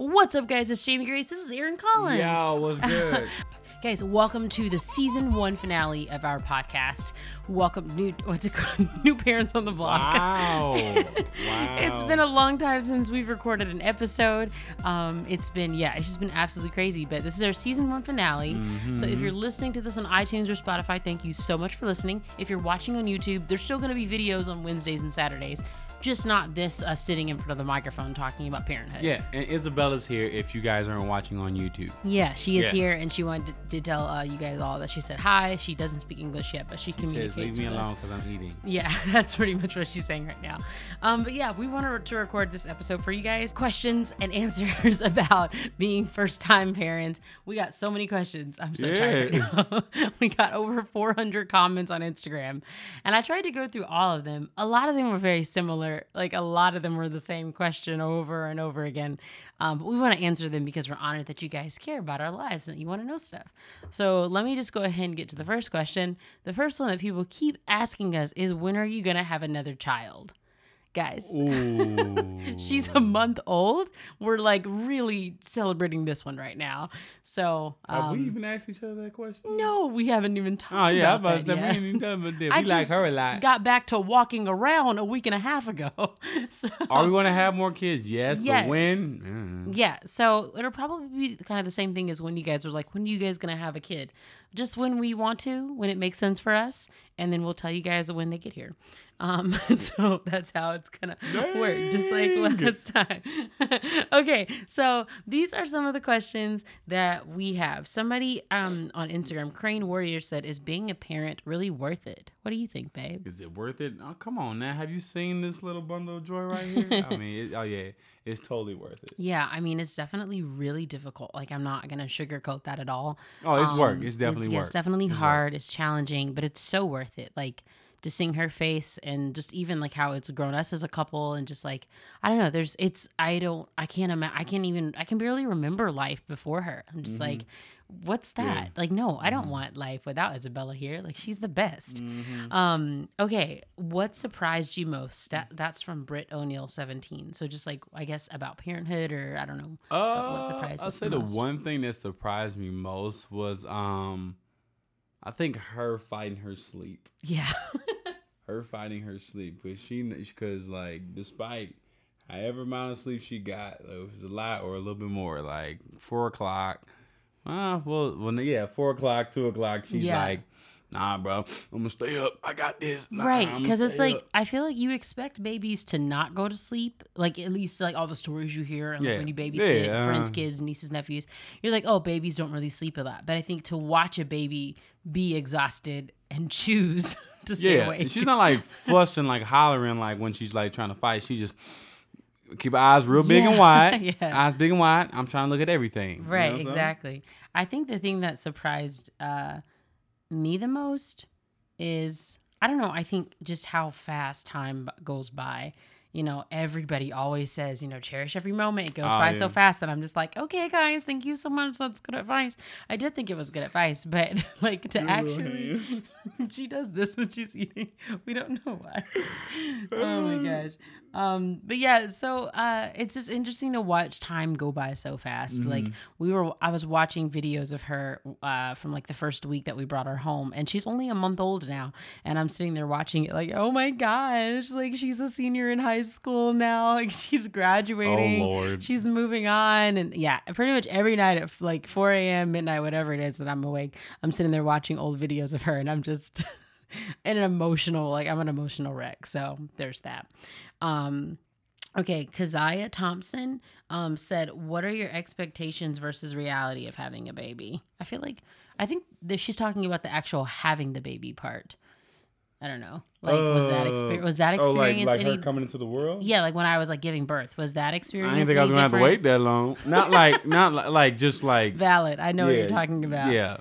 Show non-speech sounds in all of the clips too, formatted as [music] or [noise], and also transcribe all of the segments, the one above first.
What's up, guys? It's Jamie Grace. This is Aaron Collins. Yo, what's [laughs] good? Guys, welcome to the season one finale of our podcast. Welcome, new what's it called? [laughs] New parents on the block. [laughs] wow. wow. It's been a long time since we've recorded an episode. Um, it's been yeah, it's just been absolutely crazy. But this is our season one finale. So if you're listening to this on iTunes or Spotify, thank you so much for listening. If you're watching on YouTube, there's still going to be videos on Wednesdays and Saturdays, just not this uh, sitting in front of the microphone talking about parenthood. Yeah, and Isabella's here if you guys aren't watching on YouTube. Yeah, she is Yeah. here, and she wanted to, to tell uh, you guys all that she said hi. She doesn't speak English yet, but she, She communicates says, leave me with alone because I'm eating. Yeah, [laughs] that's pretty much what she's saying right now. Um, but yeah, we wanted to record this episode for you guys. Questions and [laughs] answers about being first time parents. We got so many questions. I'm so tired Yeah. right [laughs] we got over 400 comments on Instagram. And I tried to go through all of them. A lot of them were very similar. Like a lot of them were the same question over and over again. Um, but we want to answer them because we're honored that you guys care about our lives and that you want to know stuff. So let me just go ahead and get to the first question. The first one that people keep asking us is when are you going to have another child? Guys, [laughs] she's a month old. We're like really celebrating this one right now. So, Have um, we even asked each other that question? no, we haven't even talked Oh, yeah, I about was about to say, we ain't even done. [laughs] I like her a lot. got back to walking around a week and a half ago. [laughs] so, Are we going to have more kids? Yes, Yes. but when? Mm. yeah, so it'll probably be kind of the same thing as when you guys are like, when are you guys gonna have a kid? Just when we want to, when it makes sense for us, and then we'll tell you guys when they get here. Um, [laughs] so that's how it's gonna work, just like Dang. last time. [laughs] okay, so these are some of the questions that we have. Somebody um on Instagram, Crane Warrior said, "Is being a parent really worth it?" What do you think, babe? Is it worth it? Oh, come on now. Have you seen this little bundle of joy right here? I mean, it, oh, yeah, it's totally worth it. Yeah, I mean, it's definitely really difficult. Like, I'm not gonna sugarcoat that at all. Oh, it's work. Um, It's definitely yeah, work. It's definitely It's work. hard. It's challenging, but it's so worth it. Like just seeing her face and just even like how it's grown us as a couple and just like I don't know. There's it's I don't I can't imagine. I can't even I can barely remember life before her. I'm just like. What's Mm-hmm. Yeah. that? Like, no, I don't want life without Isabella here. Like, she's the best. Mhm. Um, okay, what surprised you most? That that's from Britt O'Neill, 17. So just like I guess about parenthood or I don't know. Uh, what surprised I'll say the the most? one thing that surprised me most was um, I think her fighting her sleep. Yeah. [laughs] Her fighting her sleep, because she because like despite however amount of sleep she got, it was a lot or a little bit more, like four o'clock. Uh, well, well, yeah, four o'clock, two o'clock. She's Yeah. like, Nah, bro, I'm gonna stay up. I got this. Nah, right because it's like up." i feel like you expect babies to not go to sleep like at least like all the stories you hear and like Yeah. when you babysit Yeah, friends uh. kids nieces nephews you're like oh babies don't really sleep a lot but i think to watch a baby be exhausted and [laughs] choose to stay yeah, awake she's not like fussing, like hollering, like when she's like trying to fight. She just keep her eyes real big and [laughs] wide. yeah. Eyes big and wide. I'm trying to look at everything. You know right what I'm saying? exactly i think the thing that surprised uh me the most is i don't know i think just how fast time goes by you know everybody always says you know cherish every moment it goes Oh, by so fast and i'm just like okay guys thank you so much that's good advice i did think it was good advice but [laughs] like to actually [laughs] she does this when she's eating we don't know why oh my gosh um but yeah so uh it's just interesting to watch time go by so fast like we were i was watching videos of her uh from like the first week that we brought her home and she's only a month old now and i'm sitting there watching it like oh my gosh like she's a senior in high school now [laughs] like she's graduating Oh, Lord. she's moving on and yeah pretty much every night at like 4 a.m midnight whatever it is that i'm awake i'm sitting there watching old videos of her and i'm just [laughs] [laughs] an emotional like i'm an emotional wreck. So there's that. Um okay keziah thompson um said what are your expectations versus reality of having a baby? I feel like i think that she's talking about the actual having the baby part. I don't know. Like was that experience was that Oh, like, experience like any her coming into the world? yeah like when i was like giving birth. Was that experience I didn't think I was gonna have to wait that long. Not like, [laughs] not like, like just like. valid. I know what you're talking about. Yeah.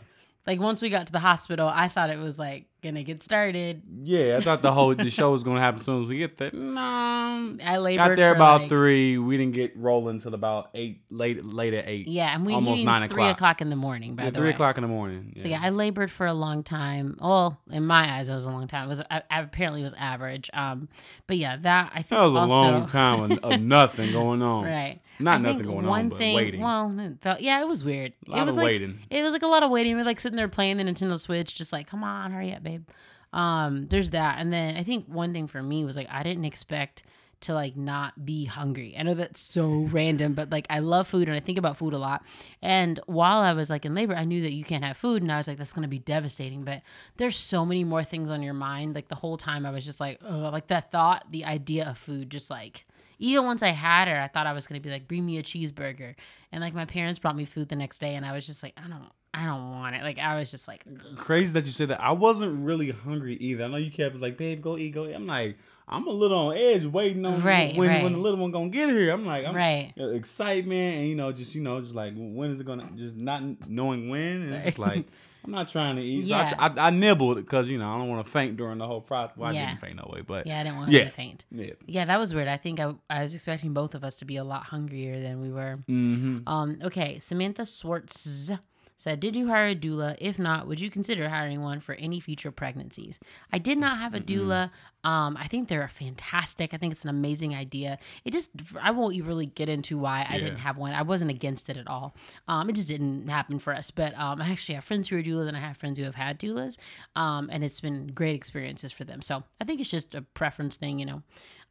like once we got to the hospital i thought it was like gonna get started. Yeah, I thought the whole the show was gonna happen as soon as we get there. No, I labored got there about like- three. We didn't get rolling until about eight, late late at eight. Yeah, and we almost nine o'clock. three o'clock. in the morning. By Yeah, the three way. o'clock in the morning. So yeah, I labored for a long time. Well, in my eyes, it was a long time. It was I, I apparently was average. Um, but yeah, that I think that was a long time of, of [laughs] nothing going on. Right. Not I nothing going one on, but thing, waiting. Well, it felt yeah, it was weird. A lot it was of like, waiting. It was like a lot of waiting. We're like sitting there playing the Nintendo Switch, just like, come on, hurry up, babe. Um, there's that, and then I think one thing for me was like I didn't expect to like not be hungry. I know that's so random, but like I love food and I think about food a lot. And while I was like in labor, I knew that you can't have food, and I was like, that's gonna be devastating. But there's so many more things on your mind. Like the whole time, I was just like, oh, like that thought, the idea of food, just like even once I had her, I thought I was gonna be like, bring me a cheeseburger. And like my parents brought me food the next day, and I was just like, I don't, I don't want it. Like I was just like, Crazy that you said that. I wasn't really hungry either. I know you kept like, babe, go eat, go eat. I'm like, I'm a little on edge, waiting on Right, when right. when the little one gonna get here. I'm like, I'm, Right. uh, excitement and you know, just you know, just like when is it gonna, just not knowing when. And it's just like. [laughs] I'm not trying to eat. So Yeah. I, I, I nibbled because you know I don't want to faint during the whole process. Well, I Yeah. didn't faint no way, but yeah, I didn't want Yeah. to faint. yeah. Yeah, that was weird. I think I, I was expecting both of us to be a lot hungrier than we were. Mm-hmm. Um, okay, Samantha Swartz said, "Did you hire a doula? If not, would you consider hiring one for any future pregnancies?" I did not have a doula. Um, I think they're fantastic. I think it's an amazing idea. It just I won't even really get into why I didn't have one. I wasn't against it at all. Um, it just didn't happen for us. But um, I actually have friends who are doulas, and I have friends who have had doulas, um, and it's been great experiences for them. So I think it's just a preference thing, you know.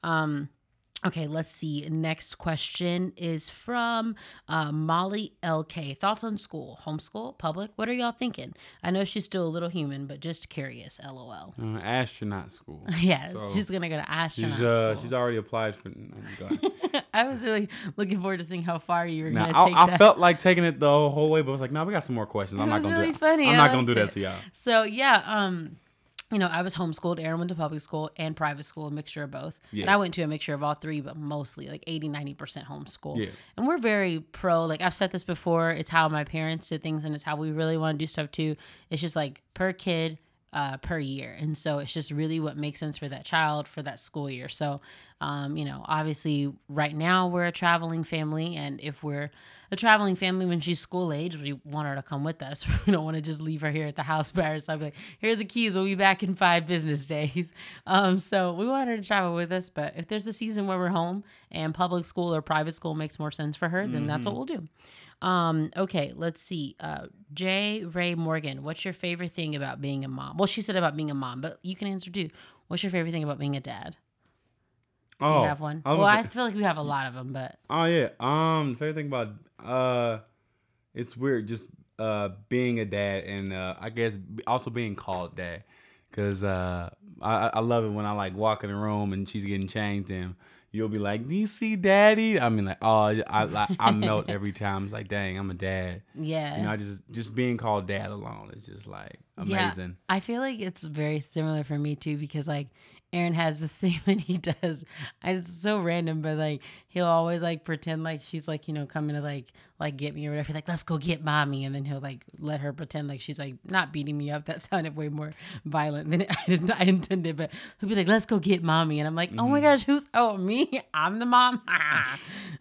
Um, Okay, let's see. Next question is from uh, Molly LK. Thoughts on school, homeschool, public? What are y'all thinking? I know she's still a little human, but just curious. LOL. Uh, astronaut school. [laughs] Yeah, So, she's gonna go to astronaut She's uh, school. she's already applied for. ahead. [laughs] I was really looking forward to seeing how far you were Now, gonna take I, I that. felt like taking it the whole way, but I was like, no, we got some more questions. I'm It not was gonna really do it. funny. I'm I not gonna liked do that it. to y'all. So yeah, um, you know, I was homeschooled. Aaron went to public school and private school, a mixture of both. And I went to a mixture of all three, but mostly like 80, 90% homeschool. Yeah. And we're very pro, like I've said this before, it's how my parents did things and it's how we really want to do stuff too. It's just like per kid, uh, per year. And so it's just really what makes sense for that child for that school year. So, um, you know, obviously right now we're a traveling family. And if we're a traveling family when she's school age, we want her to come with us. [laughs] We don't want to just leave her here at the house by herself. Like, here are the keys. We'll be back in five business days. [laughs] Um, so we want her to travel with us. But if there's a season where we're home and public school or private school makes more sense for her, then that's what we'll do. Um, okay, let's see. Uh, J. Ray Morgan, what's your favorite thing about being a mom? Well, she said about being a mom, but you can answer too. What's your favorite thing about being a dad? Do Oh, you have one? I well, I feel like we have a lot of them, but Oh yeah. Um, favorite thing about uh, it's weird just uh being a dad and uh I guess also being called dad, cause uh I I love it when I like walk in the room and she's getting changed and you'll be like, do you see daddy? I mean like oh I I, I melt [laughs] every time. It's like dang I'm a dad. yeah. You know I just just being called dad alone is just like amazing. Yeah, I feel like it's very similar for me too because like Aaron has this thing that he does. And It's so random, but like he'll always like pretend like she's like you know coming to like like get me or whatever. Like let's go get mommy, and then he'll like let her pretend like she's like not beating me up. That [laughs] sounded way more violent than [laughs] I did I intended. But he'll be like let's go get mommy, and I'm like oh my gosh who's oh me [laughs] I'm the mom.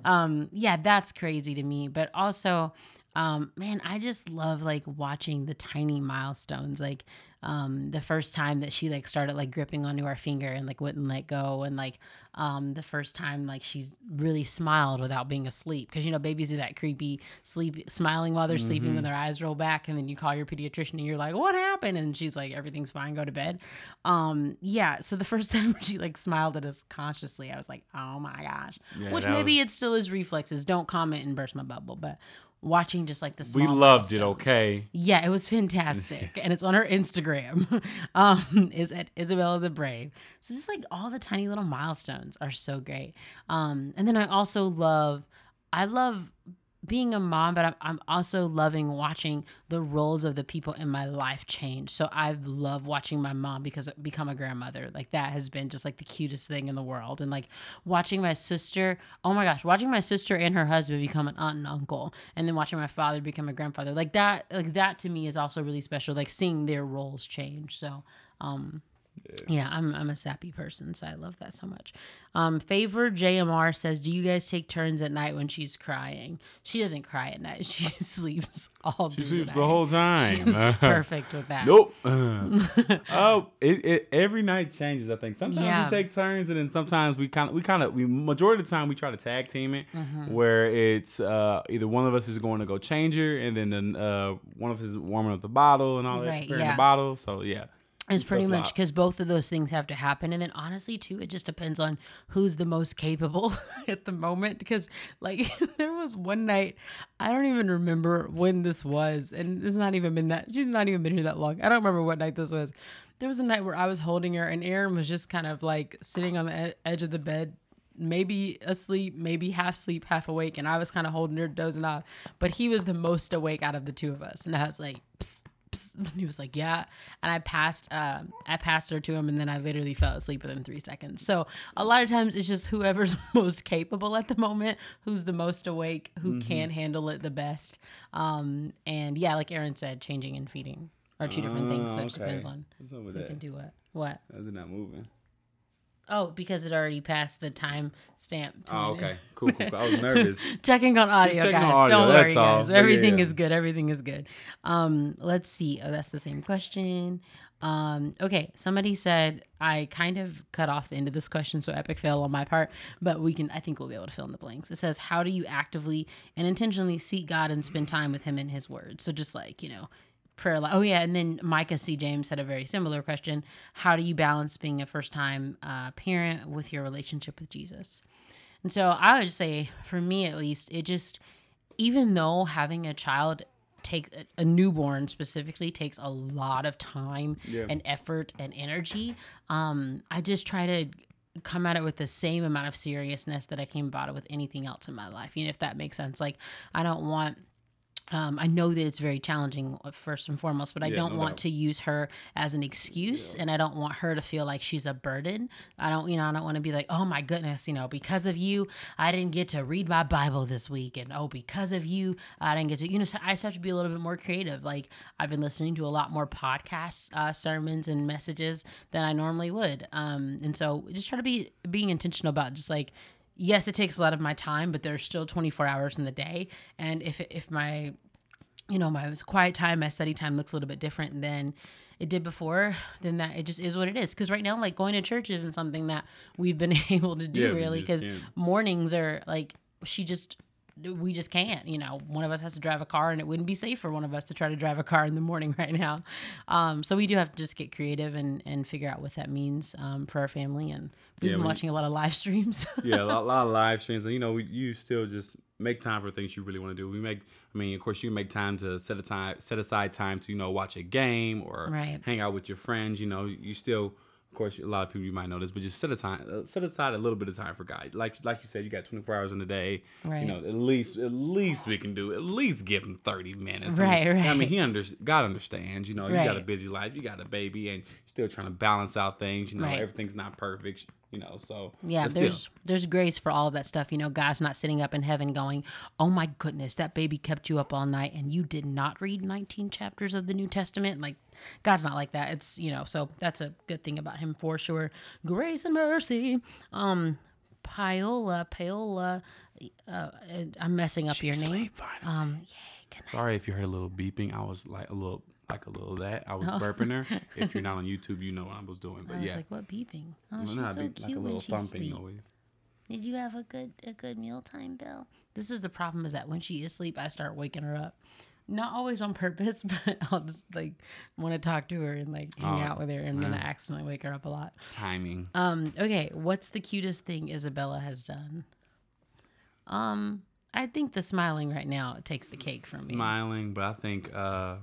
um yeah that's crazy to me, but also um man i just love like watching the tiny milestones like um the first time that she like started like gripping onto our finger and like wouldn't let go and like um the first time like she really smiled without being asleep because you know babies do that creepy sleep smiling while they're sleeping when their eyes roll back and then you call your pediatrician and you're like what happened? And she's like everything's fine go to bed. Um yeah so the [laughs] first time she like smiled at us consciously i was like oh my gosh Yeah, which maybe was- it still is reflexes don't comment and burst my bubble but watching just like the we small loved it. Okay. Yeah, it was fantastic. [laughs] and it's on her Instagram. [laughs] Um, is at Isabella the Brave. So just like all the tiny little milestones are so great. Um, and then I also love I love being a mom, but I'm, I'm also loving watching the roles of the people in my life change. So I love watching my mom because become a grandmother. Like that has been just like the cutest thing in the world. And like watching my sister, oh my gosh, watching my sister and her husband become an aunt and uncle, and then watching my father become a grandfather. Like that, like that to me is also really special. Like seeing their roles change. So Um, yeah, I'm I'm a sappy person, so I love that so much. Um, Favor JMR says, "Do you guys take turns at night when she's crying? She doesn't cry at night. [laughs] She sleeps all. She sleeps the, the whole time. She's [laughs] perfect with that. Nope. [laughs] oh, it, it every night changes. I think sometimes Yeah. we take turns, and then sometimes we kind of we kind of we majority of the time we try to tag team it, Mm-hmm. where it's uh, either one of us is going to go change her, and then uh, one of us is warming up the bottle and all that, Right, yeah. the bottle. So yeah, It's pretty much flip-flop. because both of those things have to happen. And then honestly, too, it just depends on who's the most capable [laughs] at the moment. Because, like, [laughs] there was one night, I don't even remember when this was. And it's not even been that, she's not even been here that long. I don't remember what night this was. There was a night where I was holding her, and Aaron was just kind of like sitting on the edge of the bed. Maybe asleep, maybe half sleep, half awake, and I was kind of holding her, dozing off. But he was the most awake out of the two of us, and I was like, Psst, [laughs] And he was like, yeah. And I passed, um, I passed her to him, and then I literally fell asleep within three seconds. So a lot of times it's just whoever's [laughs] most capable at the moment, who's the most awake, who can handle it the best. Um, and yeah, like Aaron said, changing and feeding are two different things. So it Ah, just depends on who that? can do what. What? It not moving? Oh, because it already passed the time stamp. Oh, okay, cool, cool. cool. I was [laughs] nervous. checking on audio, checking guys. on audio, Don't worry, all. guys. Yeah, Everything yeah. is good. Everything is good. Um, let's see. Oh, that's the same question. Um, okay, somebody said I kind of cut off the end of this question, so epic fail on my part, but we can. I think we'll be able to fill in the blanks. It says, "How do you actively and intentionally seek God and spend time with Him in His Word?" So just like you know, prayer life. Oh yeah, and then Micah C. James had a very similar question. How do you balance being a first time uh, parent with your relationship with Jesus? And so I would say, for me at least, it just, even though having a child take a newborn specifically takes a lot of time Yeah. and effort and energy, um, I just try to come at it with the same amount of seriousness that I came about it with anything else in my life. You know, if that makes sense. Like I don't want um, I know that it's very challenging uh, first and foremost, but I Yeah, don't no want doubt. to use her as an excuse, and I don't want her to feel like she's a burden. I don't, you know, I don't want to be like, oh my goodness, you know, because of you, I didn't get to read my Bible this week, and oh, because of you, I didn't get to, you know, so I just have to be a little bit more creative. Like I've been listening to a lot more podcasts, uh, sermons, and messages than I normally would, um, and so just try to be being intentional about just like yes, it takes a lot of my time, but there's still 24 hours in the day. And if if my you know my quiet time, my study time looks a little bit different than it did before, then that it just is what it is. Because right now, like going to church isn't something that we've been [laughs] able to do Yeah, really. Because can't. mornings are like she just we just can't you know one of us has to drive a car and it wouldn't be safe for one of us to try to drive a car in the morning [laughs] right now um, so we do have to just get creative and and figure out what that means um, for our family and we've Yeah, been we- watching a lot of live streams [laughs] yeah, a lot, lot of live streams, and you know, we, you still just make time for things you really want to do. We make, I mean, of course, you make time to set a time, set aside time to you know watch a game or Right. hang out with your friends. You know, you still, course, a lot of people you might know this, but just set a time, uh, set aside a little bit of time for God. Like, like you said, you got 24 hours in a day. Right. You know, at least, at least we can do, at least give him 30 minutes. I Right, mean, I mean, he under, God understands. You know, you got a busy life, you got a baby, and still trying to balance out things. You know, Right. everything's not perfect. You know, so Yeah, but still. there's there's grace for all of that stuff. You know, God's not sitting up in heaven going, "Oh my goodness, that baby kept you up all night and you did not read 19 chapters of the New Testament." Like God's not like that. It's, you know, so that's a good thing about him for sure. Grace and mercy. Um Paola, Paola, uh, I'm messing up your name. Um. Sorry if you heard a little beeping. I was like a little, like a little that. I was Oh. burping her. [laughs] If you're not on YouTube, you know what I was doing. But I was yeah, like, what beeping? Oh, Well, she's nah, so be- cute like a when little she's thumping asleep. noise. Did you have a good a good mealtime, Belle? This is the problem is that when she is asleep, I start waking her up. Not always on purpose, [laughs] but I'll just like want to talk to her and like hang Oh, out with her, and then I accidentally wake her up a lot. Timing. Um, okay, what's the cutest thing Isabella has done? Um, I think the smiling right now takes the cake from me. Smiling, but I think uh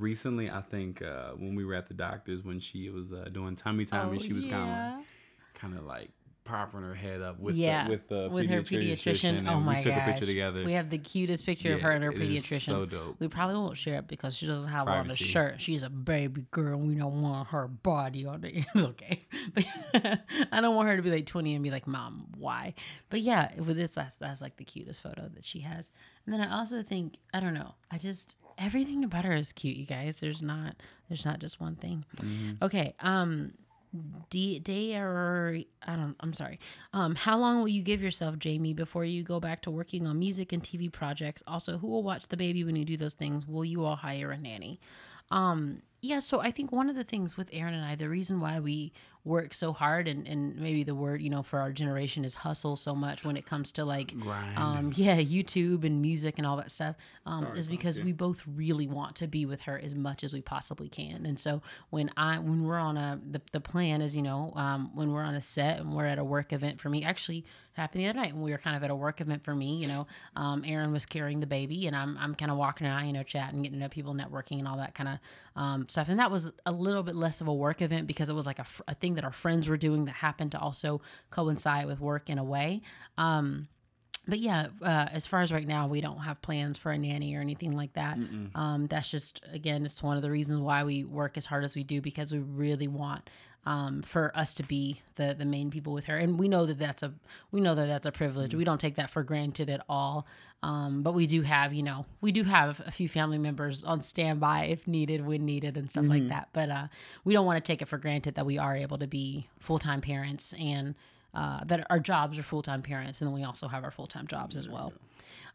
recently, I think uh when we were at the doctor's when she was uh, doing tummy time, Oh, and she was kind of like, kind of like propping her head up with yeah, the, with the with her pediatrician. and Oh my we took gosh. a picture together. We have the cutest picture of her and her pediatrician. so dope. We probably won't share it because she doesn't have on a shirt. She's a baby girl. and We don't want her body on it. [laughs] It's okay. But [laughs] I don't want her to be like 20 and be like, Mom, why? But yeah, with this, that's, that's like the cutest photo that she has. And then I also think, I don't know, I just, everything about her is cute, you guys. There's not there's not just one thing. Mm-hmm. Okay. Um D day or I don't I'm sorry. Um how long will you give yourself, Jamie, before you go back to working on music and TV projects? Also, who will watch the baby when you do those things? Will you all hire a nanny? Um yeah, so I think one of the things with Aaron and I, the reason why we work so hard and, and maybe the word, you know, for our generation is hustle so much when it comes to like Grind. um [laughs] yeah, YouTube and music and all that stuff, um, is because we both really want to be with her as much as we possibly can. And so when I when we're on a the, the plan is, you know, um, when we're on a set and we're at a work event for me, actually happened the other night when we were kind of at a work event for me, you know, um, Aaron was carrying the baby and I'm I'm kind of walking around, you know, chatting, getting to know people, networking and all that kind of um, stuff. And that was a little bit less of a work event because it was like a, a thing that our friends were doing that happened to also coincide with work in a way. Um, but yeah, uh, as far as right now, we don't have plans for a nanny or anything like that. Um, that's just again, it's one of the reasons why we work as hard as we do because we really want um, for us to be the the main people with her, and we know that that's a we know that that's a privilege. We don't take that for granted at all. Um, but we do have, you know, we do have a few family members on standby if needed, when needed, and stuff like that. But uh, we don't want to take it for granted that we are able to be full time parents and uh, that our jobs are full time parents, and then we also have our full time jobs as well.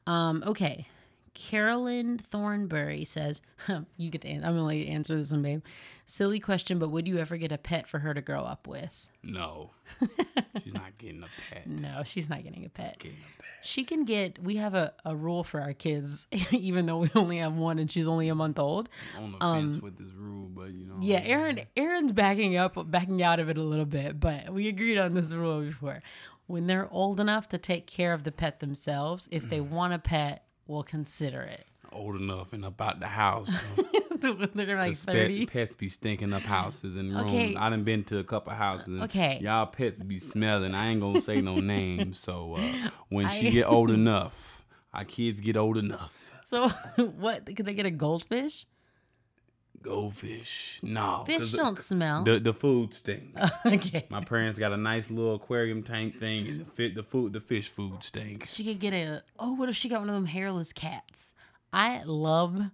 Um, okay. Carolyn Thornbury says, [laughs] "You get to. An- I'm gonna let you answer this one, babe. Silly question, but would you ever get a pet for her to grow up with? No, [laughs] she's not getting a pet. No, she's not getting a pet. Getting a pet. She can get. We have a, a rule for our kids, [laughs] even though we only have one and she's only a month old. I'm On the fence with this rule, but you know. Um, Yeah, Aaron. Aaron's backing up, backing out of it a little bit, but we agreed on this rule before. When they're old enough to take care of the pet themselves, if they want a pet, we'll consider it. old enough and about the house. [laughs] they're like pet, thirty. pets be stinking up houses and rooms. Okay. I done been to a couple houses. Okay. Y'all pets be smelling. I ain't gonna say no [laughs] names. So uh, when she get old [laughs] enough, our kids get old enough. So what? Could they get a goldfish? Goldfish, No, Fish don't smell. The the food stink. [laughs] okay. My parents got a nice little aquarium tank thing, and the fit the food the fish food stinks. She could get a. Oh, what if she got one of them hairless cats? I love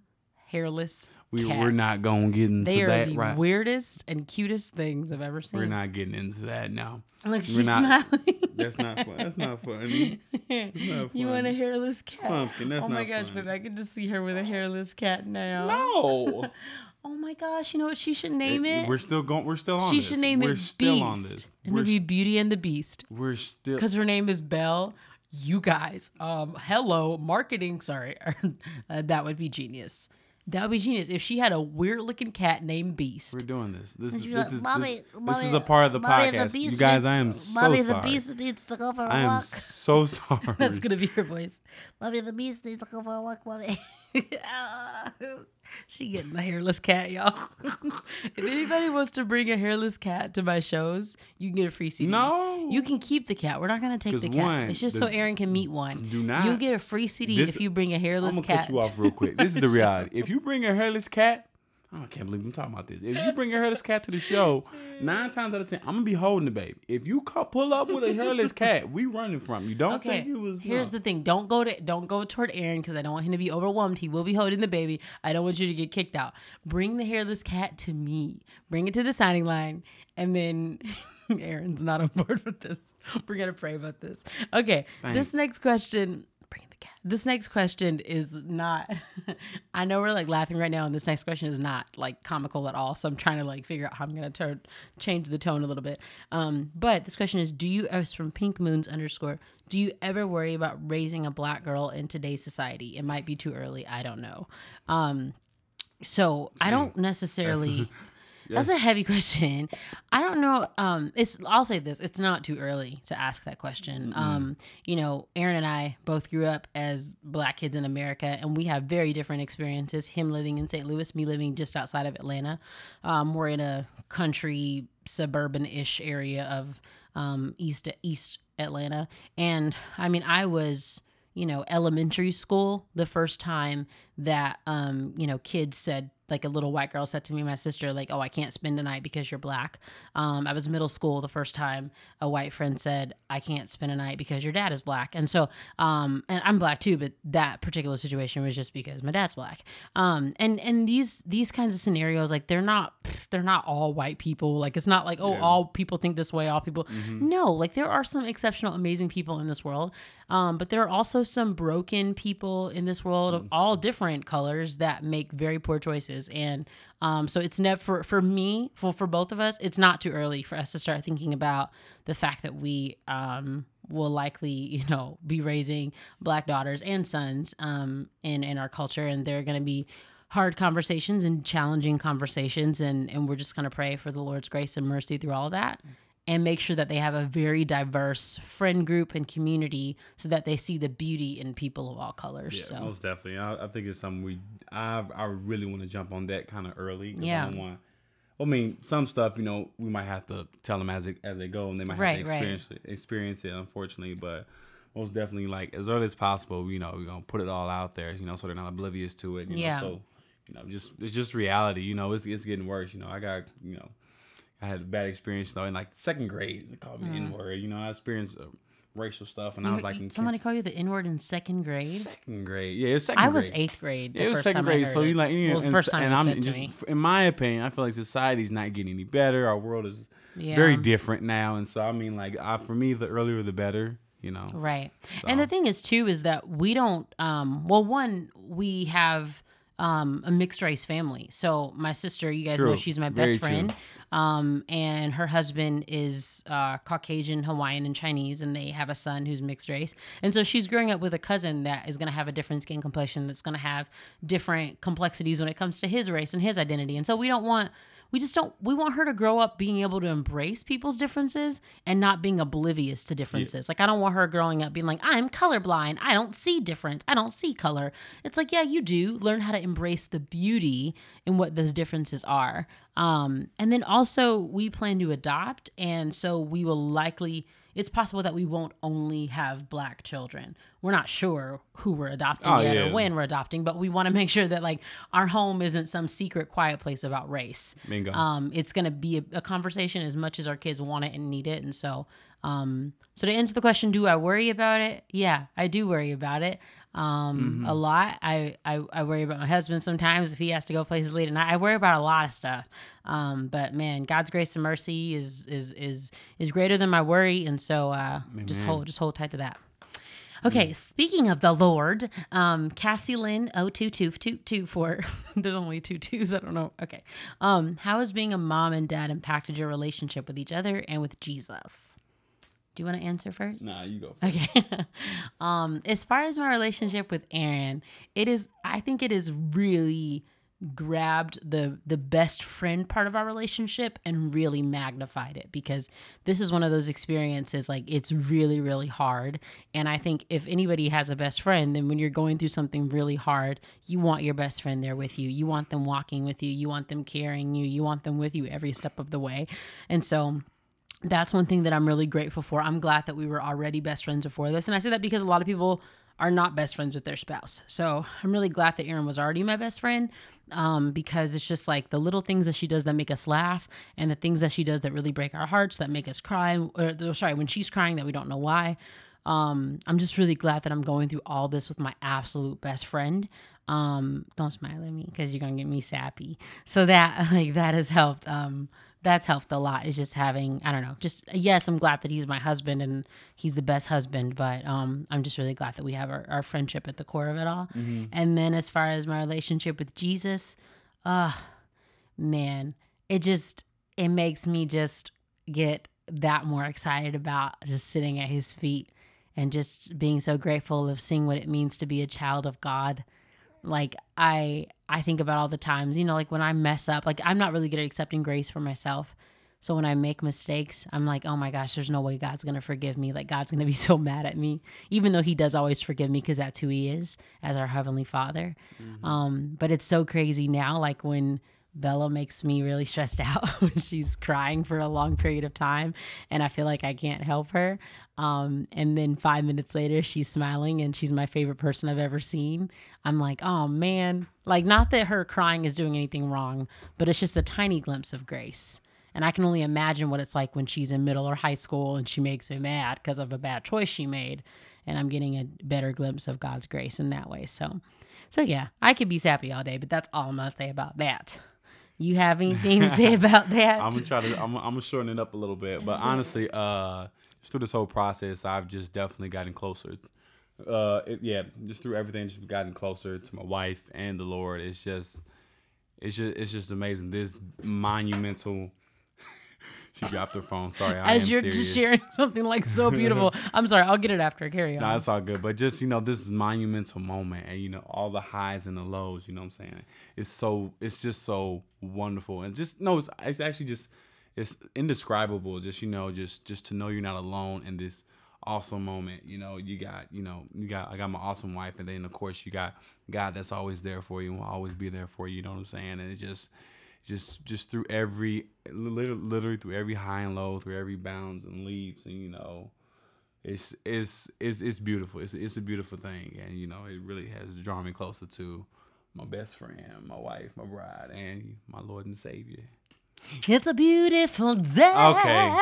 hairless. We cats. we're not gonna get into They are that the right. weirdest and cutest things I've ever seen. We're not getting into that now. Look, we're she's not- smiling. [laughs] That's not fun. That's not funny. not [laughs] you want a hairless cat? Pumpkin, that's oh my gosh, funny. babe, I can just see her with a hairless cat now. No. [laughs] Oh my gosh, you know what she should name it? We're still going. We're still on she this. should name we're it still Beast. on this. And We're, it'd be Beauty and the Beast. we're still. because her name is Belle. You guys, um, hello, marketing. Sorry, uh, that would be genius. That would be genius if she had a weird looking cat named Beast. We're doing this. This is She'd this like, is "Mommy, this, mommy, this is a part of the mommy, podcast. beast you guys, needs- I am so Mommy, sorry. the beast needs to go for a I am walk. so [laughs] sorry. That's gonna be her voice. Mommy, the beast needs to go for a walk, mommy. [laughs] Ah. [laughs] she getting a hairless cat, y'all. [laughs] if anybody wants to bring a hairless cat to my shows, you can get a free CD. No. you can keep the cat. We're not gonna take the cat. one, it's just the- so Aaron can meet one. Do not- You get a free CD This- if you bring a hairless I'm gonna cat. cut you off real quick. This is the [laughs] reality. If you bring a hairless cat, I can't believe I'm talking about this. If you bring a hairless cat to the show, nine [laughs] times out of ten, I'm gonna be holding the baby. If you pull up with a hairless cat, we running from you. Don't Okay. think you was. Here's no. the thing. Don't go to don't go toward Aaron because I don't want him to be overwhelmed. He will be holding the baby. I don't want you to get kicked out. Bring the hairless cat to me. Bring it to the signing line, and then [laughs] Aaron's not on board with this. We're gonna pray about this. Okay. This next question. This next question is not. [laughs] I know we're like laughing right now, and this next question is not like comical at all. So I'm trying to like figure out how I'm gonna turn change the tone a little bit. Um, but this question is: Do you? It's from Pink Moons underscore. Do you ever worry about raising a black girl in today's society? It might be too early. I don't know. Um, so I don't necessarily. [laughs] That's a heavy [laughs] question. I don't know. Um, it's. I'll say this: it's not too early to ask that question. Um, you know, Aaron and I both grew up as black kids in America, and we have very different experiences. Him living in St. Louis, me living just outside of Atlanta. Um, we're in a country, suburban-ish area of um, East East Atlanta, and I mean, I was you know elementary school the first time that um, you know kids said like a little white girl said to me, my sister, like, "Oh, I can't spend the night because you're black." Um, I was middle school the first time a white friend said, "I can't spend a night because your dad is black," and so, um, and I'm black too, but that particular situation was just because my dad's black. Um, and and these these kinds of scenarios, like, they're not they're not all white people. Like, it's not like oh, all people think this way, all people. No, like there are some exceptional, amazing people in this world. Um, but there are also some broken people in this world of all different colors that make very poor choices. And um, so it's never for, for me, for, for both of us, it's not too early for us to start thinking about the fact that we um, will likely, you know, be raising black daughters and sons um, in, in our culture. And they're going to be hard conversations and challenging conversations. And, and we're just going to pray for the Lord's grace and mercy through all of that and make sure that they have a very diverse friend group and community so that they see the beauty in people of all colors. Yeah, so most definitely. I, I think it's something we. I I really want to jump on that kind of early. Yeah. I don't want. I mean, some stuff you know we might have to tell them as they, as they go, and they might Right, have to right. experience it, experience it. Unfortunately, but most definitely, like as early as possible, you know, we're gonna put it all out there, you know, so they're not oblivious to it. You Yeah. Know? So, you know, just it's just reality. You know, it's it's getting worse. You know, I got you know, I had a bad experience though in like second grade. They called me N word. You know, I experienced uh, racial stuff, and I was like somebody call you the N word in second grade. second grade. Yeah, it was second I was eighth grade. Yeah, it was second grade. So you like, you know, it was and, first time and I'm just, in my opinion, I feel like society's not getting any better. Our world is Yeah. very different now, and so I mean, like, I, for me, the earlier the better. You know, Right. And the thing is too is that we don't um well one we have um a mixed race family. So my sister, you guys know she's my Very best true. friend. Um and her husband is uh Caucasian, Hawaiian and Chinese and they have a son who's mixed race. And so she's growing up with a cousin that is going to have a different skin complexion that's going to have different complexities when it comes to his race and his identity. And so we don't want we just don't we want her to grow up being able to embrace people's differences and not being oblivious to differences. Like i don't want her growing up being like i'm colorblind. I don't see difference. I don't see color. It's like yeah you do. Learn how to embrace the beauty in what those differences are. Um, and then also we plan to adopt and so we will likely it's possible that we won't only have black children we're not sure who we're adopting Oh, yet yeah. or when we're adopting but we want to make sure that like our home isn't some secret quiet place about race bingo. um, it's going to be a, a conversation as much as our kids want it and need it. And so, um, so to answer the question, do I worry about it? Yeah, I do worry about it. Um, a lot. I, I, I worry about my husband sometimes if he has to go places late at night. I worry about a lot of stuff. Um, but man, God's grace and mercy is, is, is, is greater than my worry. And so, uh, just hold, just hold tight to that. Okay, speaking of the Lord, um, Cassie Lynn 022224. [laughs] There's only two twos. I don't know. Okay. Um, how has being a mom and dad impacted your relationship with each other and with Jesus? Do you want to answer first? nah, you go. Okay. [laughs] um, as far as my relationship with Aaron, it is I think it is really grabbed the the best friend part of our relationship and really magnified it because this is one of those experiences like it's really really hard and I think if anybody has a best friend then when you're going through something really hard you want your best friend there with you you want them walking with you you want them carrying you you want them with you every step of the way and so that's one thing that I'm really grateful for. I'm glad that we were already best friends before this. And I say that because a lot of people are not best friends with their spouse. So I'm really glad that Aaron was already my best friend um, because it's just like the little things that she does that make us laugh and the things that she does that really break our hearts, that make us cry. Or, sorry, when she's crying that we don't know why. Um, I'm just really glad that I'm going through all this with my absolute best friend. Um, don't smile at me because you're gonna get me sappy. So that [laughs] like that has helped. Um, that's helped a lot. Is just having I don't know. Just yes, I'm glad that he's my husband and he's the best husband. But um, I'm just really glad that we have our, our friendship at the core of it all. And then as far as my relationship with Jesus, uh man, it just it makes me just get that more excited about just sitting at his feet and just being so grateful of seeing what it means to be a child of God. Like I I think about all the times, you know, like when I mess up, like I'm not really good at accepting grace for myself. So when I make mistakes, I'm like, oh my gosh, there's no way God's gonna forgive me. Like God's gonna be [laughs] so mad at me, even though He does always forgive me because that's who He is as our heavenly Father. Um, but it's so crazy now, like when Bella makes me really stressed [laughs] out when she's crying for a long period of time and I feel like I can't help her. Um, and then five minutes later, she's smiling and she's my favorite person I've ever seen. I'm like, oh man. Like, not that her crying is doing anything wrong, but it's just a tiny glimpse of grace. And I can only imagine what it's like when she's in middle or high school and she makes me mad because of a bad choice she made. And I'm getting a better glimpse of God's grace in that way. So, so yeah, I could be sappy all day, but that's all I'm gonna say about that. You have anything to [laughs] say about that? I'm gonna try to. I'm, I'm gonna shorten it up a little bit, but honestly, uh, just through this whole process, I've just definitely gotten closer. Uh, it, yeah, just through everything, just gotten closer to my wife and the Lord. It's just, it's just, it's just amazing. This monumental. [laughs] she dropped her phone. Sorry, I As am you're serious. just sharing [laughs] something like so [laughs] beautiful. I'm sorry, I'll get it after. Carry on. No, it's all good. But just, you know, this is monumental moment and, you know, all the highs and the lows, you know what I'm saying? It's so, it's just so wonderful. And just, no, it's, it's actually just, it's indescribable. Just, you know, just, just to know you're not alone in this awesome moment. You know, you got, you know, you got, I got my awesome wife. And then, of course, you got God that's always there for you and will always be there for you. You know what I'm saying? And it's just, just just through every literally, literally through every high and low through every bounds and leaps and you know it's it's it's it's beautiful. It's it's a beautiful thing. And you know it really has drawn me closer to my best friend my wife my bride and my lord and savior. It's a beautiful day. Okay,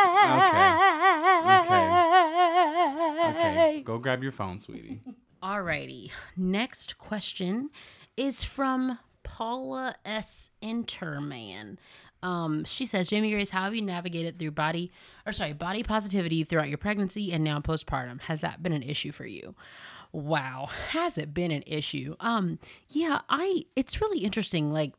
okay. Go grab your phone sweetie. Alrighty. Next question is from Paula S. Interman. Um, she says, Jamie Grace, how have you navigated through body or sorry, body positivity throughout your pregnancy and now postpartum? Has that been an issue for you? Wow. Has it been an issue? Um, yeah, I it's really interesting. Like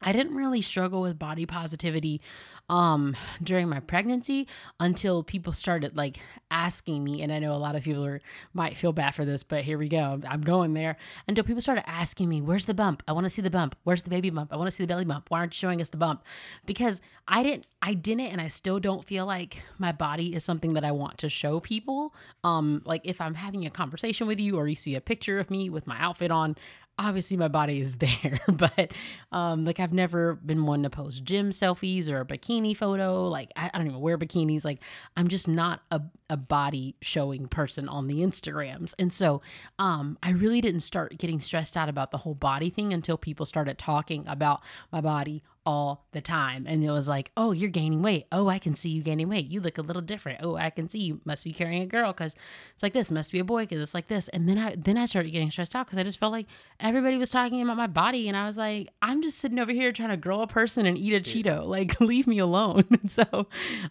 I didn't really struggle with body positivity um during my pregnancy until people started like asking me and I know a lot of people are might feel bad for this but here we go. I'm going there. Until people started asking me where's the bump? I want to see the bump. Where's the baby bump? I want to see the belly bump. Why aren't you showing us the bump? Because I didn't I didn't and I still don't feel like my body is something that I want to show people. Um like if I'm having a conversation with you or you see a picture of me with my outfit on obviously my body is [laughs] there but um like i've never been one to post gym selfies or a bikini photo. Like i, I don't even wear bikinis. Like i'm just not a, a body showing person on the instagrams. And so um i really didn't start getting stressed out about the whole body thing until people started talking about my body all the time. And it was like, oh, you're gaining weight. Oh, I can see you gaining weight. You look a little different. Oh, I can see you must be carrying a girl because it's like this. Must be a boy because it's like this. And then I then I started getting stressed out because I just felt like everybody was talking about my body, and I was like, I'm just sitting over here trying to grow a person and eat a Cheeto. [laughs] Like, leave me alone. [laughs] so,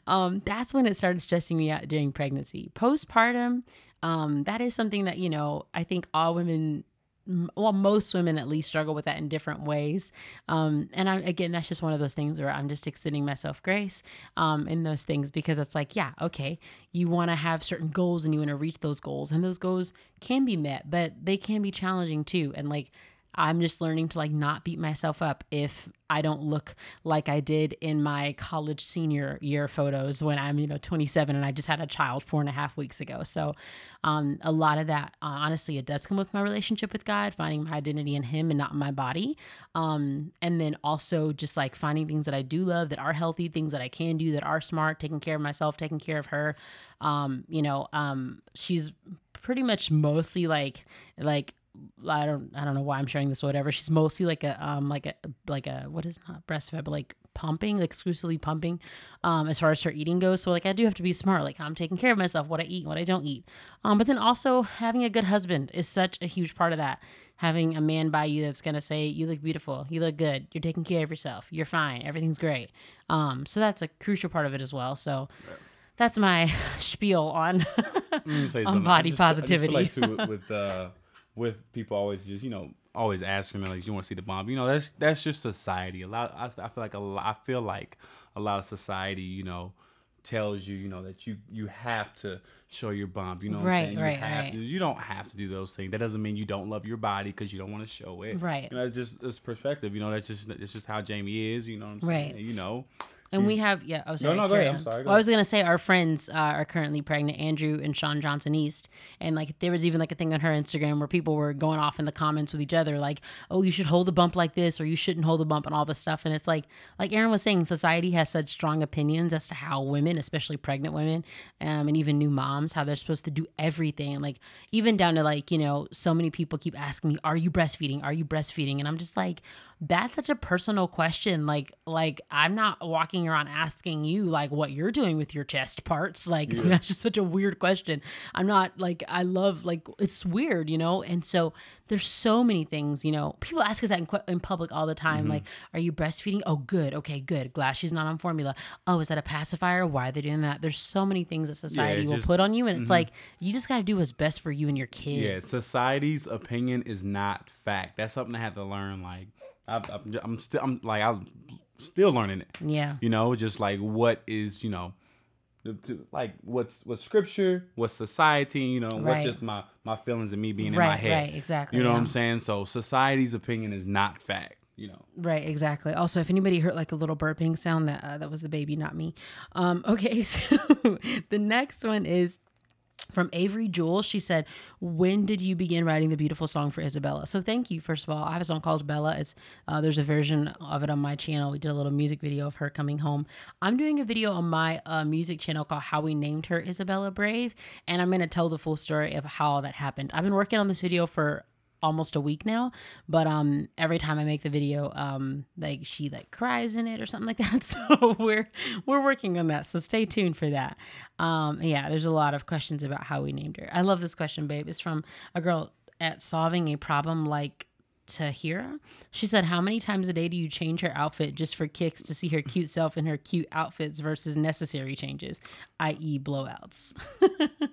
um, that's when it started stressing me out during pregnancy. Postpartum, um, that is something that you know I think all women well most women at least struggle with that in different ways. Um, and i again that's just one of those things where i'm just extending myself grace um, in those things because it's like yeah okay you want to have certain goals and you want to reach those goals. And those goals can be met but they can be challenging too. And like I'm just learning to like not beat myself up if I don't look like I did in my college senior year photos when I'm, you know, 27 and I just had a child four and a half weeks ago. So, um, a lot of that, uh, honestly, it does come with my relationship with God, finding my identity in Him and not in my body. Um, and then also just like finding things that I do love that are healthy, things that I can do that are smart, taking care of myself, taking care of her. Um, you know, um, she's pretty much mostly like, like, I don't I don't know why I'm sharing this or whatever. She's mostly like a um like a like a what is not breastfed but like pumping, like exclusively pumping, um, as far as her eating goes. So like I do have to be smart. Like I'm taking care of myself, what I eat, what I don't eat. Um, but then also having a good husband is such a huge part of that. Having a man by you that's gonna say, You look beautiful, you look good, you're taking care of yourself, you're fine, everything's great. Um, so that's a crucial part of it as well. So that's my [laughs] spiel on Let me say [laughs] On body I just- I just feel positivity. like too, with uh, with people always just you know always asking me like you want to see the bomb. You know that's that's just society. A lot. I, I feel like a lot. I feel like a lot of society. You know tells you you know that you you have to show your bump you know what Right, I'm saying? You right, have right. to you don't have to do those things that doesn't mean you don't love your body because you don't want to show it Right. you know it's just it's perspective you know that's just it's just how Jamie is you know what I'm saying Right. you know And we have, yeah. Oh, sorry. no, go ahead. I'm sorry, go Well, I was gonna say our friends uh, are currently pregnant, Andrew and Shawn Johnson East, and like there was even like a thing on her Instagram where people were going off in the comments with each other, like, "Oh, you should hold the bump like this, or you shouldn't hold the bump," and all this stuff. And it's like, like Aaron was saying, society has such strong opinions as to how women, especially pregnant women, um, and even new moms, how they're supposed to do everything. Like even down to like you know, so many people keep asking me, "Are you breastfeeding? Are you breastfeeding?" And I'm just like that's such a personal question like like i'm not walking around asking you like what you're doing with your chest parts like [laughs] that's just such a weird question i'm not like i love like it's weird you know and so there's so many things you know people ask us that in, in public all the time Mm-hmm. like are you breastfeeding oh good okay good glad she's not on formula oh is that a pacifier why are they doing that there's so many things that society will just- mm-hmm. put on you and it's like you just got to do what's best for you and your kid Yeah, society's opinion is not fact. That's something I had to learn. Like, I, I'm, I'm still, I'm like, I'm still learning it. yeah You know, just like what is, you know, like what's what's scripture, what's society, you know, Right. what's just my my feelings and me being in my head. right, exactly, You know what. I'm saying? So society's opinion is not fact. You know. Right, exactly. Also, if anybody heard like a little burping sound, that uh, that was the baby, not me. Um, [laughs] okay, so [laughs] the next one is from Avery Jewell. She said, "When did you begin writing the beautiful song for Isabella?" So thank you. First of all, I have a song called Bella. It's uh, there's a version of it on my channel. We did a little music video of her coming home. I'm doing a video on my uh, music channel called "How We Named Her Isabella Brave," and I'm gonna tell the full story of how that happened. I've been working on this video for almost a week now but um every time i make the video um like she like cries in it or something like that [laughs] so we're we're working on that so stay tuned for that um yeah there's a lot of questions about how we named her i love this question babe it's from a girl at solving a problem like Tahira. She said, How many times a day do you change her outfit just for kicks to see her cute self in her cute outfits versus necessary changes, i.e., blowouts? [laughs]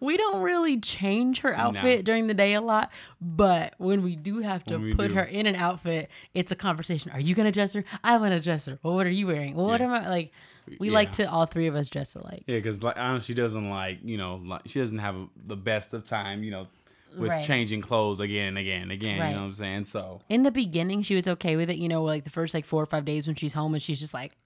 we don't really change her outfit during the day a lot, but when we do have to put do. her in an outfit, it's a conversation. Are you gonna dress her? I want to dress her. Well, what are you wearing? Well, what Yeah. am I like? We Yeah. like to all three of us dress alike. Yeah, because like I know she doesn't like you know like she doesn't have the best of time you know with Right. changing clothes again and again and again. Right. You know what I'm saying? So In the beginning, she was okay with it. You know, like the first like four or five days when she's home and she's just like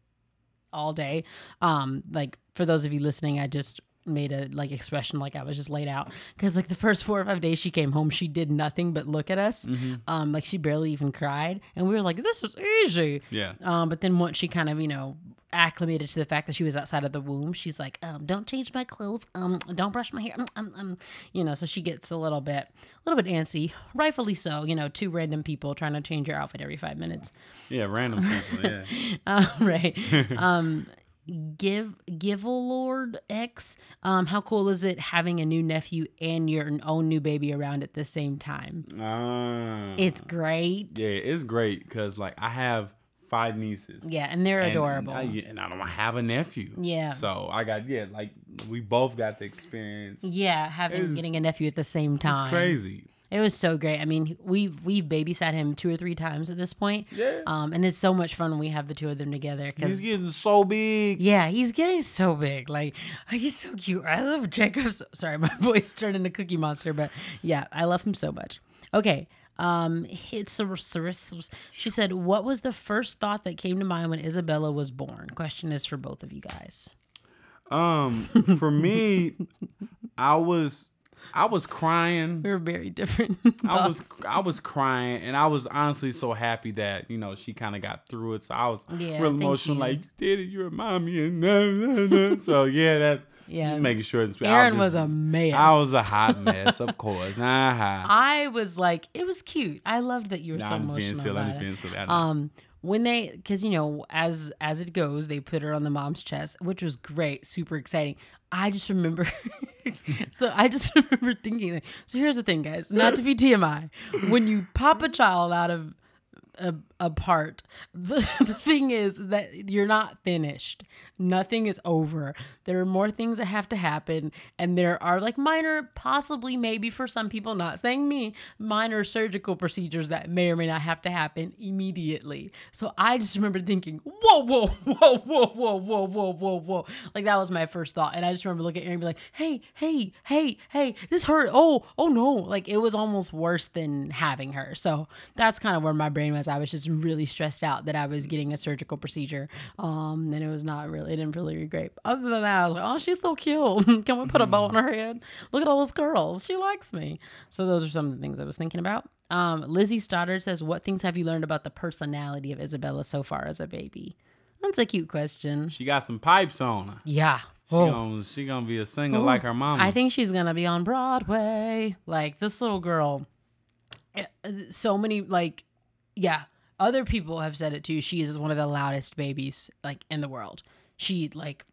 all day. Um, like for those of you listening, I just made a like expression like I was just laid out because like the first four or five days she came home, she did nothing but look at us. Um, like she barely even cried, and we were like, "This is easy." yeah, Um, but then once she kind of, you know, acclimated to the fact that she was outside of the womb, she's like, um, don't change my clothes. Um, don't brush my hair. Um, um, um, you know, so she gets a little bit, a little bit antsy, rightfully so. You know, two random people trying to change your outfit every five minutes. yeah, random people. Yeah, [laughs] Uh, right. [laughs] um, give give a lord X. Um, how cool is it having a new nephew and your own new baby around at the same time? Ah. It's great. yeah, it's great because like I have five nieces. Yeah, and they're And adorable. I, and I don't have a nephew. Yeah. So I got yeah, like we both got the experience. yeah, having It's- getting a nephew at the same time. It's crazy. It was so great. I mean, we've we've babysat him two or three times at this point. Yeah. Um, and it's so much fun when we have the two of them together He's getting so big. yeah, he's getting so big. Like he's so cute. I love Jacob. so- Sorry, [laughs] my voice turned into Cookie Monster, but yeah, I love him so much. Okay. Um, it's a, she said, "What was the first thought that came to mind when Isabella was born?" Question is for both of you guys. Um, for me, I was I was crying. We were very different. [laughs] I was. I was crying, and I was honestly so happy that you know she kind of got through it. So I was Yeah, real emotional, you. like you did it, you remind me, and nah, nah, nah. [laughs] so yeah, that's Yeah. making sure. It's, Aaron I was just- a mess. I was a hot mess, of course. Nah, [laughs] I was like, it was cute. I loved that you were nah, so I'm just being emotional silly. I'm just being silly. I know. Um, When they, because you know, as as it goes, they put her on the mom's chest, which was great, super exciting. I just remember, [laughs] so I just [laughs] remember thinking. So here's the thing, guys. Not to be TMI, when you pop a child out of a, a part, [laughs] the, the thing is that you're not finished. Nothing is over. There are more things that have to happen, and there are like minor, possibly, maybe for some people, not saying me, minor surgical procedures that may or may not have to happen immediately. So I just remember thinking, whoa, whoa, [laughs] whoa, whoa, whoa, whoa, whoa, whoa, whoa. Like that was my first thought, and I just remember looking at Aaron and be like, hey, hey, hey, hey, this hurt. Oh, oh no. Like it was almost worse than having her. So that's kind of where my brain was because I was just really stressed out that I was getting a surgical procedure. Um, and it was not really, it didn't really great. Other than that, I was like, oh, she's so cute. [laughs] Can we put a bow on her head? Look at all those curls. She likes me. So those are some of the things I was thinking about. Um, Lizzie Stoddard says, What things have you learned about the personality of Isabella so far as a baby? That's a cute question. She got some pipes on her. Yeah. She, Oh. gonna, she gonna be a singer like her mama. I think she's gonna be on Broadway. Like this little girl. eh, So many like, yeah. Other people have said it too. She is one of the loudest babies like in the world. She like,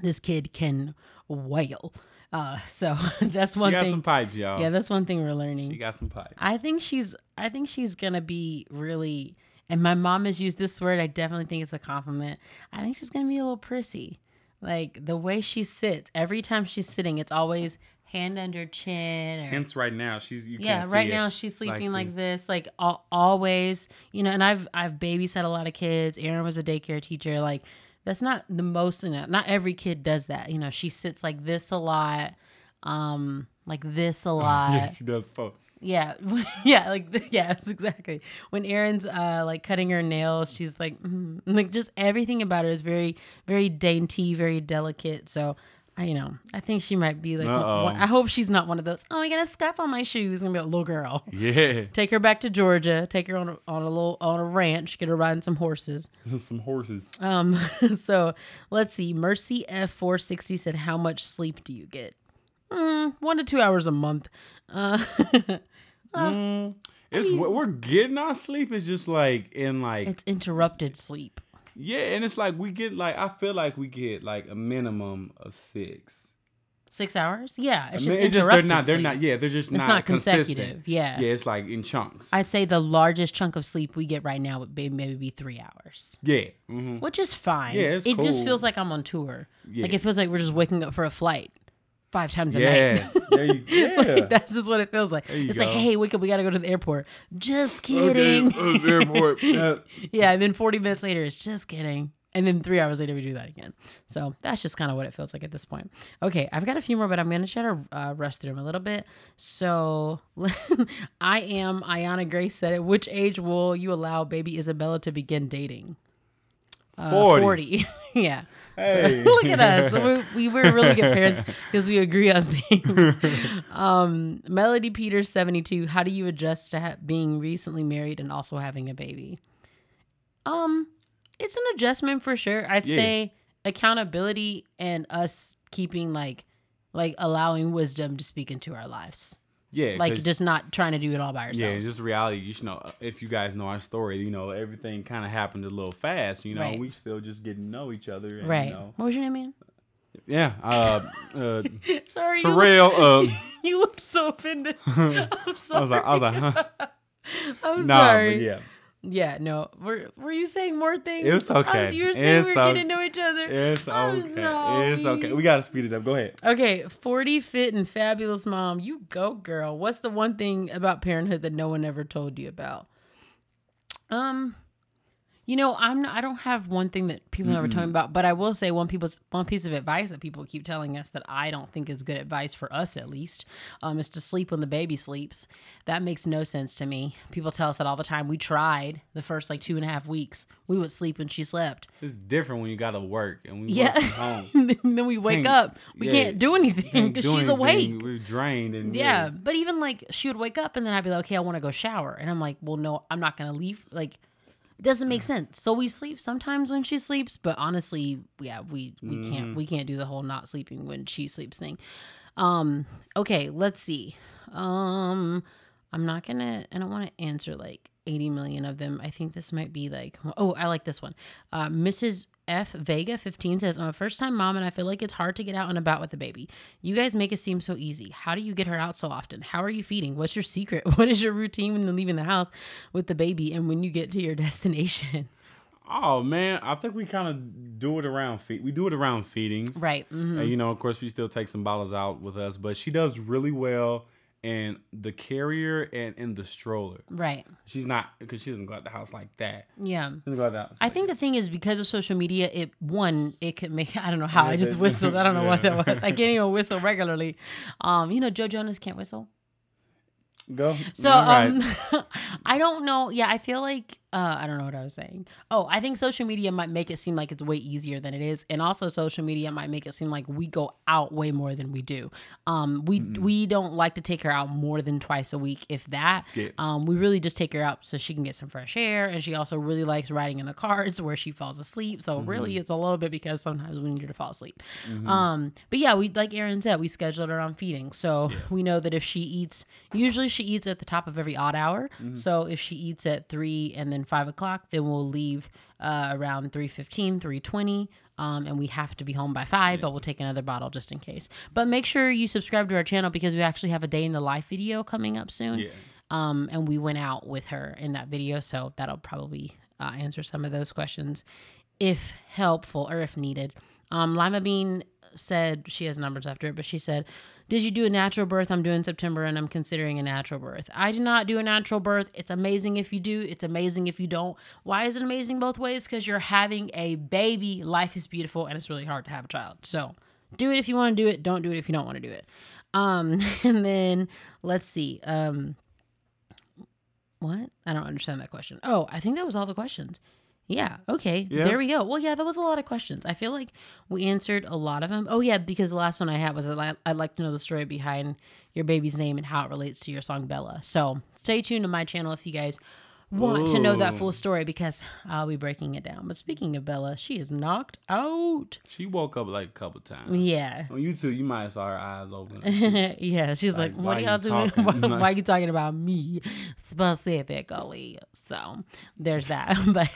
this kid can wail. Uh, so [laughs] that's she one got thing. some pipes, y'all. yeah, that's one thing we're learning. she got some pipes. I think she's I think she's gonna be really and my mom has used this word, I definitely think it's a compliment. I think she's gonna be a little prissy. Like the way she sits, every time she's sitting, it's always hand under chin or Hence, right now she's you yeah right now she's It's like sleeping like, this. this, like al- always you know and i've i've babysat a lot of kids aaron was a daycare teacher like that's not the most you know, not every kid does that you know she sits like this a lot um like this a [laughs] lot yeah, she does. Fo- yeah, [laughs] yeah, like [laughs] yes, exactly. When Aaron's uh like cutting her nails, she's like, mm, like just everything about her is very, very dainty, very delicate. So, you know, I think she might be like. one- I hope she's not one of those. Oh, I got a scuff on my shoes. Gonna be a little girl. Yeah, [laughs] Take her back to Georgia. Take her on a, on a little on a ranch. Get her riding some horses. [laughs] some horses. Um, [laughs] so let's see. Mercy F four sixty said, "How much sleep do you get?" Mm, one to two hours a month. Uh, Mm, it's what we're getting our sleep is just like in like it's interrupted sleep. Yeah, and it's like we get like I feel like we get like a minimum of six. Six hours? Yeah, it's I just mean, it's interrupted. they're not they're sleep. not yeah they're just It's not, not consistent. consecutive, yeah. yeah, it's like in chunks. I'd say the largest chunk of sleep we get right now would be maybe be three hours, yeah, hmm which is fine. Yeah, it's it just feels like I'm on tour. Yeah. Like it feels like we're just waking up for a flight five times a night. yes, [laughs] there you yeah. Like, that's just what it feels like. It's like, hey, wake up, we gotta go to the airport. Just Okay, kidding. uh, airport. [laughs] Yeah. yeah, and then 40 minutes later, it's just kidding. And then three hours later, we do that again. So that's just kind of what it feels like at this point. Okay, I've got a few more, but I'm going to try to uh, rest through them a little bit. So [laughs] I am, Ayana Grace said it. Which age will you allow baby Isabella to begin dating? Uh, 40. 40. yeah. Hey. So, [laughs] look at us. We, we were really good parents [laughs] because we agree on things. um, Melody Peters, 72. How do you adjust to ha- being recently married and also having a baby? Um, it's an adjustment for sure. I'd Yeah. say accountability and us keeping like like allowing wisdom to speak into our lives. Yeah, like just not trying to do it all by ourselves. yeah, it's just reality. You should know if you guys know our story. You know everything kind of happened a little fast. You know Right. we still just getting to know each other. And, right. You know, What was your name, man? yeah. Uh, uh, [laughs] Sorry, you, Terrell. Uh, [laughs] you looked so offended. [laughs] I'm I sorry. was like, I was like, huh? I'm Nah, sorry. but yeah. Yeah, no. Were Were you saying more things? It's I was- okay. you were saying It's we were o- getting to know each other. It's I'm okay. It's okay. We gotta speed it up. Go ahead. Okay, 40 fit and fabulous mom. You go, girl. What's the one thing about parenthood that no one ever told you about? Um, you know, I'm not, I don't have one thing that people never told me about, but I will say one people's one piece of advice that people keep telling us that I don't think is good advice for us at least, um, is to sleep when the baby sleeps. That makes no sense to me. People tell us that all the time. We tried the first like two and a half weeks. We would sleep when she slept. It's different when you gotta work and we Yeah. [laughs] home. and then we wake Can't- up. We yeah, can't do anything because she's anything. awake. We're drained and Yeah, but even like she would wake up and then I'd be like, okay, I want to go shower, and I'm like, well, no, I'm not gonna leave. Like, it doesn't make sense. So we sleep sometimes when she sleeps, but honestly, yeah, we we Mm-hmm. can't we can't do the whole not sleeping when she sleeps thing. Um, okay, let's see. Um, I'm not gonna. I don't want to answer like 80 million of them. I think this might be like. Oh, I like this one. Uh, Mrs. F Vega 15 says, "I'm a first time mom and I feel like it's hard to get out and about with the baby. You guys make it seem so easy. How do you get her out so often? How are you feeding? What's your secret? [laughs] What is your routine when you're leaving the house with the baby and when you get to your [laughs] destination?" Oh man, I think we kind of do it around feed. We do it around feedings, Right. mhm. And, you know, of course, we still take some bottles out with us, but she does really well in the carrier and in the stroller. Right. She's not because she doesn't go out the house like that. Yeah. She doesn't go out the house. I like think the thing is because of social media, it one it could make [laughs] I don't know how I just [laughs] whistled. I don't know what that was. I can't even whistle regularly. Um, you know, Joe Jonas can't whistle. go. So right. um, [laughs] I don't know. Yeah, I feel like uh, I don't know what I was saying. Oh, I think social media might make it seem like it's way easier than it is, and also social media might make it seem like we go out way more than we do. Um, we we don't like to take her out more than twice a week, if that. Yeah. Um, we really just take her out so she can get some fresh air, and she also really likes riding in the cars where she falls asleep. So really, it's a little bit because sometimes we need her to fall asleep. Um, but yeah, we like Aaron said, we scheduled her on feeding, so we know that if she eats, usually she eats at the top of every odd hour. So if she eats at three and then five o'clock, then we'll leave uh, around 3.15, 3.20. Um, and we have to be home by five, but we'll take another bottle just in case. But make sure you subscribe to our channel because we actually have a day in the life video coming up soon. Yeah. Um, and we went out with her in that video, so that'll probably uh, answer some of those questions if helpful or if needed. Um, Lima Bean said she has numbers after it, but she said, Did you do a natural birth? I'm doing September and I'm considering a natural birth. I did not do a natural birth. It's amazing if you do, it's amazing if you don't. Why is it amazing both ways? Because you're having a baby. Life is beautiful and it's really hard to have a child. So do it if you want to do it. Don't do it if you don't want to do it. Um, [laughs] and then let's see. Um, what? I don't understand that question. Oh, I think that was all the questions. Yeah. Okay. Yeah. There we go. Well, yeah, that was a lot of questions. I feel like we answered a lot of them. Oh, yeah, because the last one I had was I'd I'd like to know the story behind your baby's name and how it relates to your song Bella. So stay tuned to my channel if you guys want to know that full story because I'll be breaking it down. But speaking of Bella, she is knocked out. She woke up like a couple times. Yeah. On YouTube, you might have saw her eyes open. [laughs] yeah, she's like, Like, "What are y'all doing? talking?" [laughs] Why, why are you [laughs] talking about me specifically?" So there's that. but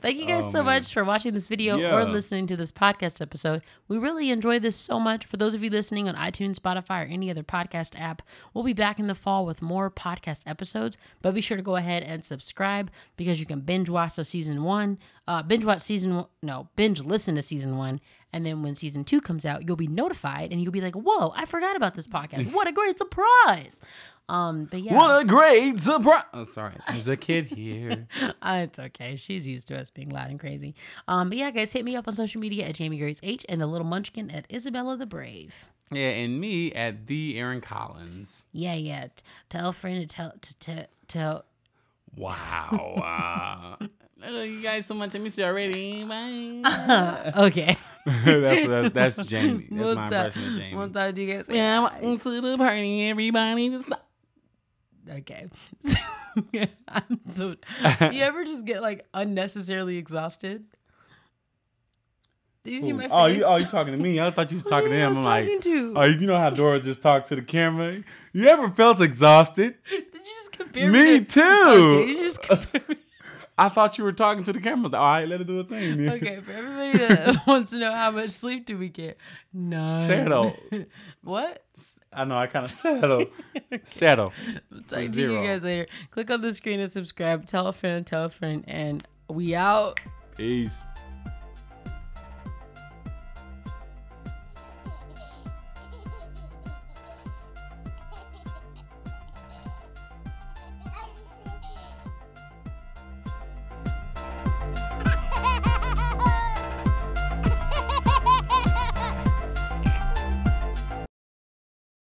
thank you guys Oh, so man. much for watching this video Yeah. or listening to this podcast episode. We really enjoy this so much. For those of you listening on iTunes, Spotify, or any other podcast app, we'll be back in the fall with more podcast episodes. But be sure to go ahead and subscribe because you can binge watch the season one, uh, binge watch season one, no, binge listen to season one. And then when season two comes out, you'll be notified and you'll be like, whoa, I forgot about this podcast. What a great surprise. Um, but yeah, What a great surprise! Oh, sorry, there's a kid here. [laughs] uh, it's okay. She's used to us being loud and crazy. Um, but yeah, guys, hit me up on social media at Jamie Grace H and the little munchkin at Isabella the Brave. yeah, and me at the Aaron Collins. Yeah, yeah. Tell a friend to tell to tell tell. Wow. uh, [laughs] Thank you guys so much. I miss you already. Bye. [laughs] Okay. [laughs] that's, that's that's Jamie. That's We'll my ta- impression of Jamie. We'll you guys. yeah, welcome to the party, everybody. Just Okay. I'm so. You ever just get like unnecessarily exhausted? Did you see my face? oh, you oh you talking to me? I thought you was talking to yeah, I him. was I'm like, talking to. oh, you know how Dora just talked to the camera? You ever felt exhausted? [laughs] Did you just compare Me to- too. [laughs] Okay, you just compare me. [laughs] I thought you were talking to the camera. Like, All right, let it do a thing. man. Okay, for everybody that wants to know how much sleep do we get? None. Settle. What? I know. I kind of settle. settle. I'll talk to you guys later. Click on the screen and subscribe. Tell a friend, tell a friend, and we out. Peace.